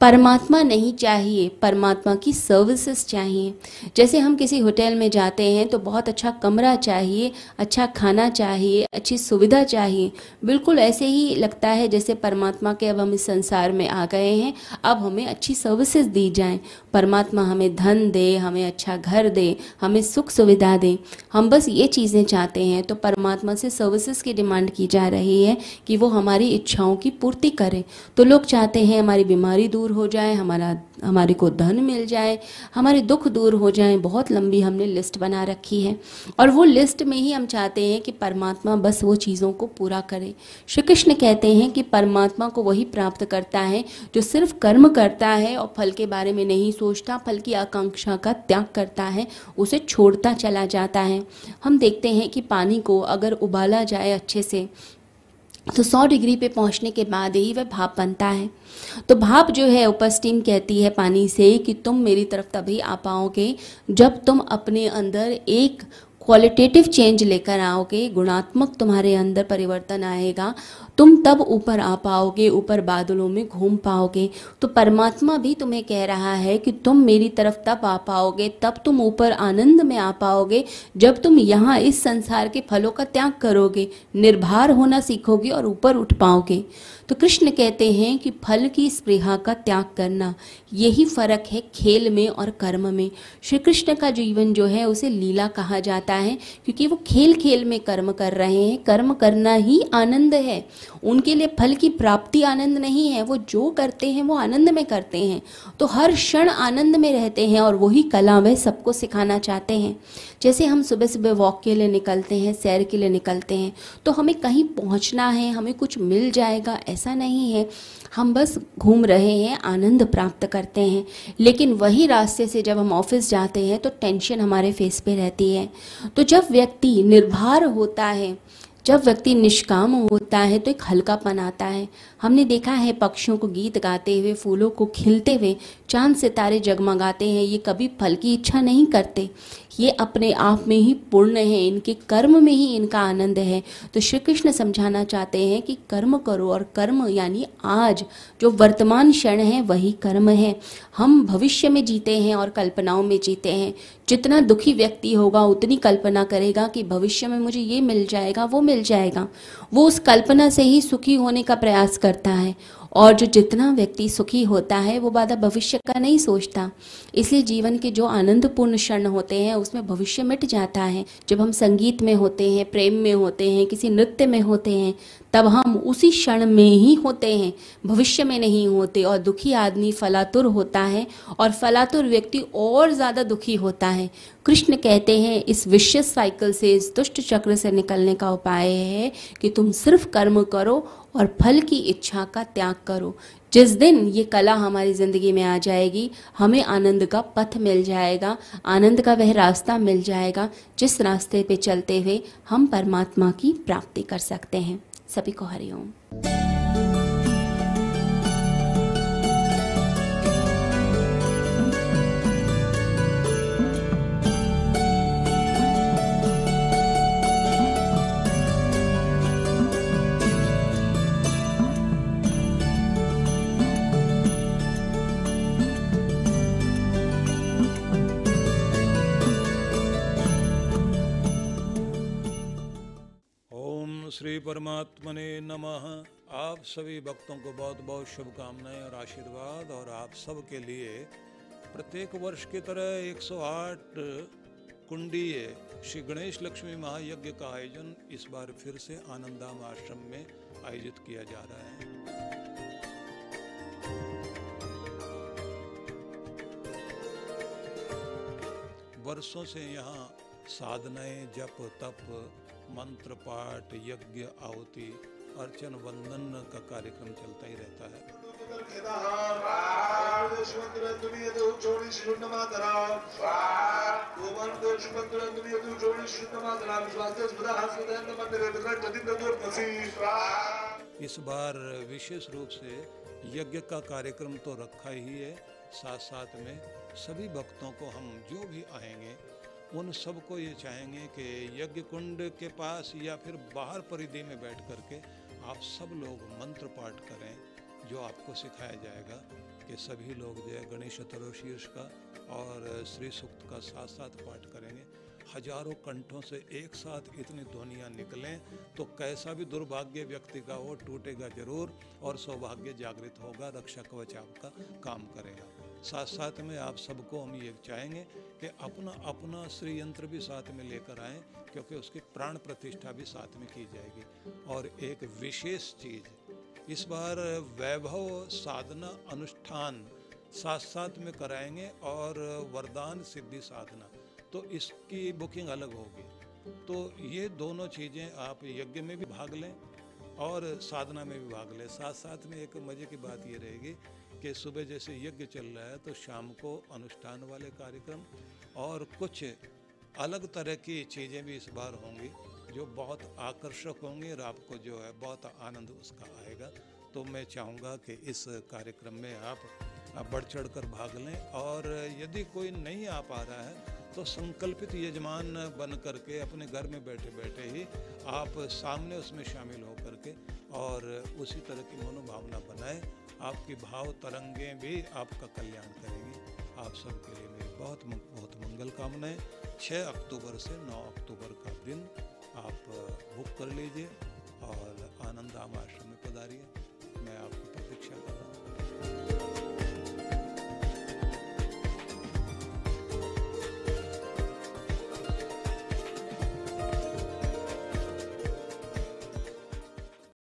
परमात्मा नहीं चाहिए, परमात्मा की सर्विसेज़ चाहिए। जैसे हम किसी होटल में जाते हैं तो बहुत अच्छा कमरा चाहिए अच्छा खाना चाहिए, अच्छी सुविधा चाहिए। बिल्कुल ऐसे ही लगता है जैसे परमात्मा के अब हम इस संसार में आ गए हैं, अब हमें अच्छी सर्विसेज़ दी जाएँ। परमात्मा हमें धन दे, हमें अच्छा घर दे, हमें सुख सुविधा दे। हम बस ये चीज़ें चाहते हैं तो परमात्मा से सर्विसेज़ की डिमांड की जा रही है कि वो हमारी इच्छाओं की पूर्ति करें। तो लोग चाहते हैं हमारी बीमारी दूर दूर हो जाए, हमारा, हमारे को धन मिल जाए, हमारे दुख दूर हो जाए, बहुत लंबी हमने लिस्ट बना रखी है। और वो लिस्ट में ही हम चाहते हैं कि परमात्मा बस वो चीज़ों को पूरा करे। श्री कृष्ण कहते हैं कि परमात्मा को वही प्राप्त करता है जो सिर्फ़ कर्म करता है और फल के बारे में नहीं सोचता, फल की आकांक्षा का त्याग करता है, उसे छोड़ता चला जाता है। हम देखते हैं कि पानी को अगर उबाला जाए अच्छे से तो 100 डिग्री पे पहुँचने के बाद ही वह भाप बनता है। तो भाप जो है ऊपर स्टीम कहती है पानी से कि तुम मेरी तरफ़ तभी आ पाओगे जब तुम अपने अंदर एक क्वालिटेटिव चेंज लेकर आओगे। गुणात्मक तुम्हारे अंदर परिवर्तन आएगा तुम तब ऊपर आ पाओगे, ऊपर बादलों में घूम पाओगे। तो परमात्मा भी तुम्हें कह रहा है कि तुम मेरी तरफ़ तब आ पाओगे, तब तुम ऊपर आनंद में आ पाओगे, जब तुम यहाँ इस संसार के फलों का त्याग करोगे, निर्भर होना सीखोगे और ऊपर उठ पाओगे। तो कृष्ण कहते हैं कि फल की स्पृहा का त्याग करना, यही फ़र्क है खेल में और कर्म में। श्री कृष्ण का जीवन जो है, उसे लीला कहा जाता है, क्योंकि वो खेल खेल में कर्म कर रहे हैं। कर्म करना ही आनंद है। उनके लिए फल की प्राप्ति आनंद नहीं है, वो जो करते हैं, वो आनंद में करते हैं। तो हर क्षण आनंद में रहते हैं और वही कला वह सबको सिखाना चाहते हैं। जैसे हम सुबह सुबह वॉक के लिए निकलते हैं, सैर के लिए निकलते हैं तो हमें कहीं पहुँचना है, हमें कुछ मिल जाएगा, ऐसा नहीं है। हम बस घूम रहे हैं, आनंद प्राप्त करते हैं। लेकिन वही रास्ते से जब हम ऑफ़िस जाते हैं तो टेंशन हमारे फेस पे रहती है। तो जब व्यक्ति निर्भर होता है जब व्यक्ति निष्काम होता है तो एक हल्कापन आता है। हमने देखा है पक्षियों को गीत गाते हुए, फूलों को खिलते हुए, चाँद सितारे जगमगाते हैं, ये कभी फल की इच्छा नहीं करते। ये अपने आप में ही पूर्ण है, इनके कर्म में ही इनका आनंद है। तो श्री कृष्ण समझाना चाहते हैं कि कर्म करो और कर्म यानी आज, जो वर्तमान क्षण है, वही कर्म है। हम भविष्य में जीते हैं और कल्पनाओं में जीते हैं। जितना दुखी व्यक्ति होगा, उतनी कल्पना करेगा कि भविष्य में मुझे ये मिल जाएगा, वो मिल जाएगा। वो उस कल्पना से ही सुखी होने का प्रयास करता है। और जो जितना व्यक्ति सुखी होता है, वो बाधा भविष्य का नहीं सोचता। इसलिए जीवन के जो आनंदपूर्ण क्षण होते हैं, उसमें भविष्य मिट जाता है। जब हम संगीत में होते हैं, प्रेम में होते हैं, किसी नृत्य में होते हैं, तब हम उसी क्षण में ही होते हैं। भविष्य में नहीं होते और दुखी आदमी फलातुर होता है और फलातुर व्यक्ति और ज़्यादा दुखी होता है। कृष्ण कहते हैं, इस विश्व साइकिल से, इस दुष्ट चक्र से निकलने का उपाय है कि तुम सिर्फ़ कर्म करो और फल की इच्छा का त्याग करो। जिस दिन ये कला हमारी ज़िंदगी में आ जाएगी, हमें आनंद का पथ मिल जाएगा, आनंद का वह रास्ता मिल जाएगा, जिस रास्ते पे चलते हुए हम परमात्मा की प्राप्ति कर सकते हैं। सभी को हरिओम श्री परमात्मने नमः। आप सभी भक्तों को बहुत बहुत शुभकामनाएँ और आशीर्वाद और आप सब के लिए प्रत्येक वर्ष की तरह 108 कुंडीय श्री गणेश लक्ष्मी महायज्ञ का आयोजन इस बार फिर से आनंदाम आश्रम में आयोजित किया जा रहा है। वर्षों से यहाँ साधनाएँ, जप, तप मंत्र पाठ यज्ञ, आहुति, अर्चन, वंदन का कार्यक्रम चलता ही रहता है। इस बार विशेष रूप से यज्ञ का कार्यक्रम तो रखा ही है। साथ साथ में सभी भक्तों को हम जो भी आएँगे उन सबको ये चाहेंगे कि यज्ञ कुंड के पास या फिर बाहर परिधि में बैठ करके आप सब लोग मंत्र पाठ करें, जो आपको सिखाया जाएगा कि सभी लोग जो है गणेश चतुर्शीर्ष का और श्री सूक्त का साथ साथ पाठ करेंगे। हज़ारों कंठों से एक साथ इतनी ध्वनियाँ निकलें तो कैसा भी दुर्भाग्य व्यक्ति का हो, टूटेगा ज़रूर और सौभाग्य जागृत होगा रक्षा कवच आपका काम करेगा। साथ साथ में आप सबको हम ये चाहेंगे कि अपना अपना श्री यंत्र भी साथ में लेकर आएँ, क्योंकि उसकी प्राण प्रतिष्ठा भी साथ में की जाएगी। और एक विशेष चीज़, इस बार वैभव साधना अनुष्ठान साथ साथ में कराएँगे और वरदान सिद्धि साधना तो इसकी बुकिंग अलग होगी। तो ये दोनों चीज़ें आप यज्ञ में भी भाग लें और साधना में भी भाग लें। साथ साथ में एक मज़े की बात ये रहेगी कि सुबह जैसे यज्ञ चल रहा है तो शाम को अनुष्ठान वाले कार्यक्रम और कुछ अलग तरह की चीज़ें भी इस बार होंगी, जो बहुत आकर्षक होंगी और आपको जो है बहुत आनंद उसका आएगा। तो मैं चाहूँगा कि इस कार्यक्रम में आप बढ़ चढ़ कर भाग लें। और यदि कोई नहीं आ पा रहा है तो संकल्पित यजमान बन करके अपने घर में बैठे बैठे ही आप सामने उसमें शामिल हो करके और उसी तरह की मनोभावना बनाए। आपकी भाव तरंगें भी आपका कल्याण करेगी। आप सबके लिए मेरी बहुत बहुत मंगल कामनाएँ। 6 अक्टूबर से 9 अक्टूबर का दिन आप बुक कर लीजिए और आनंद आम आश्रम में पधारिए। मैं आपकी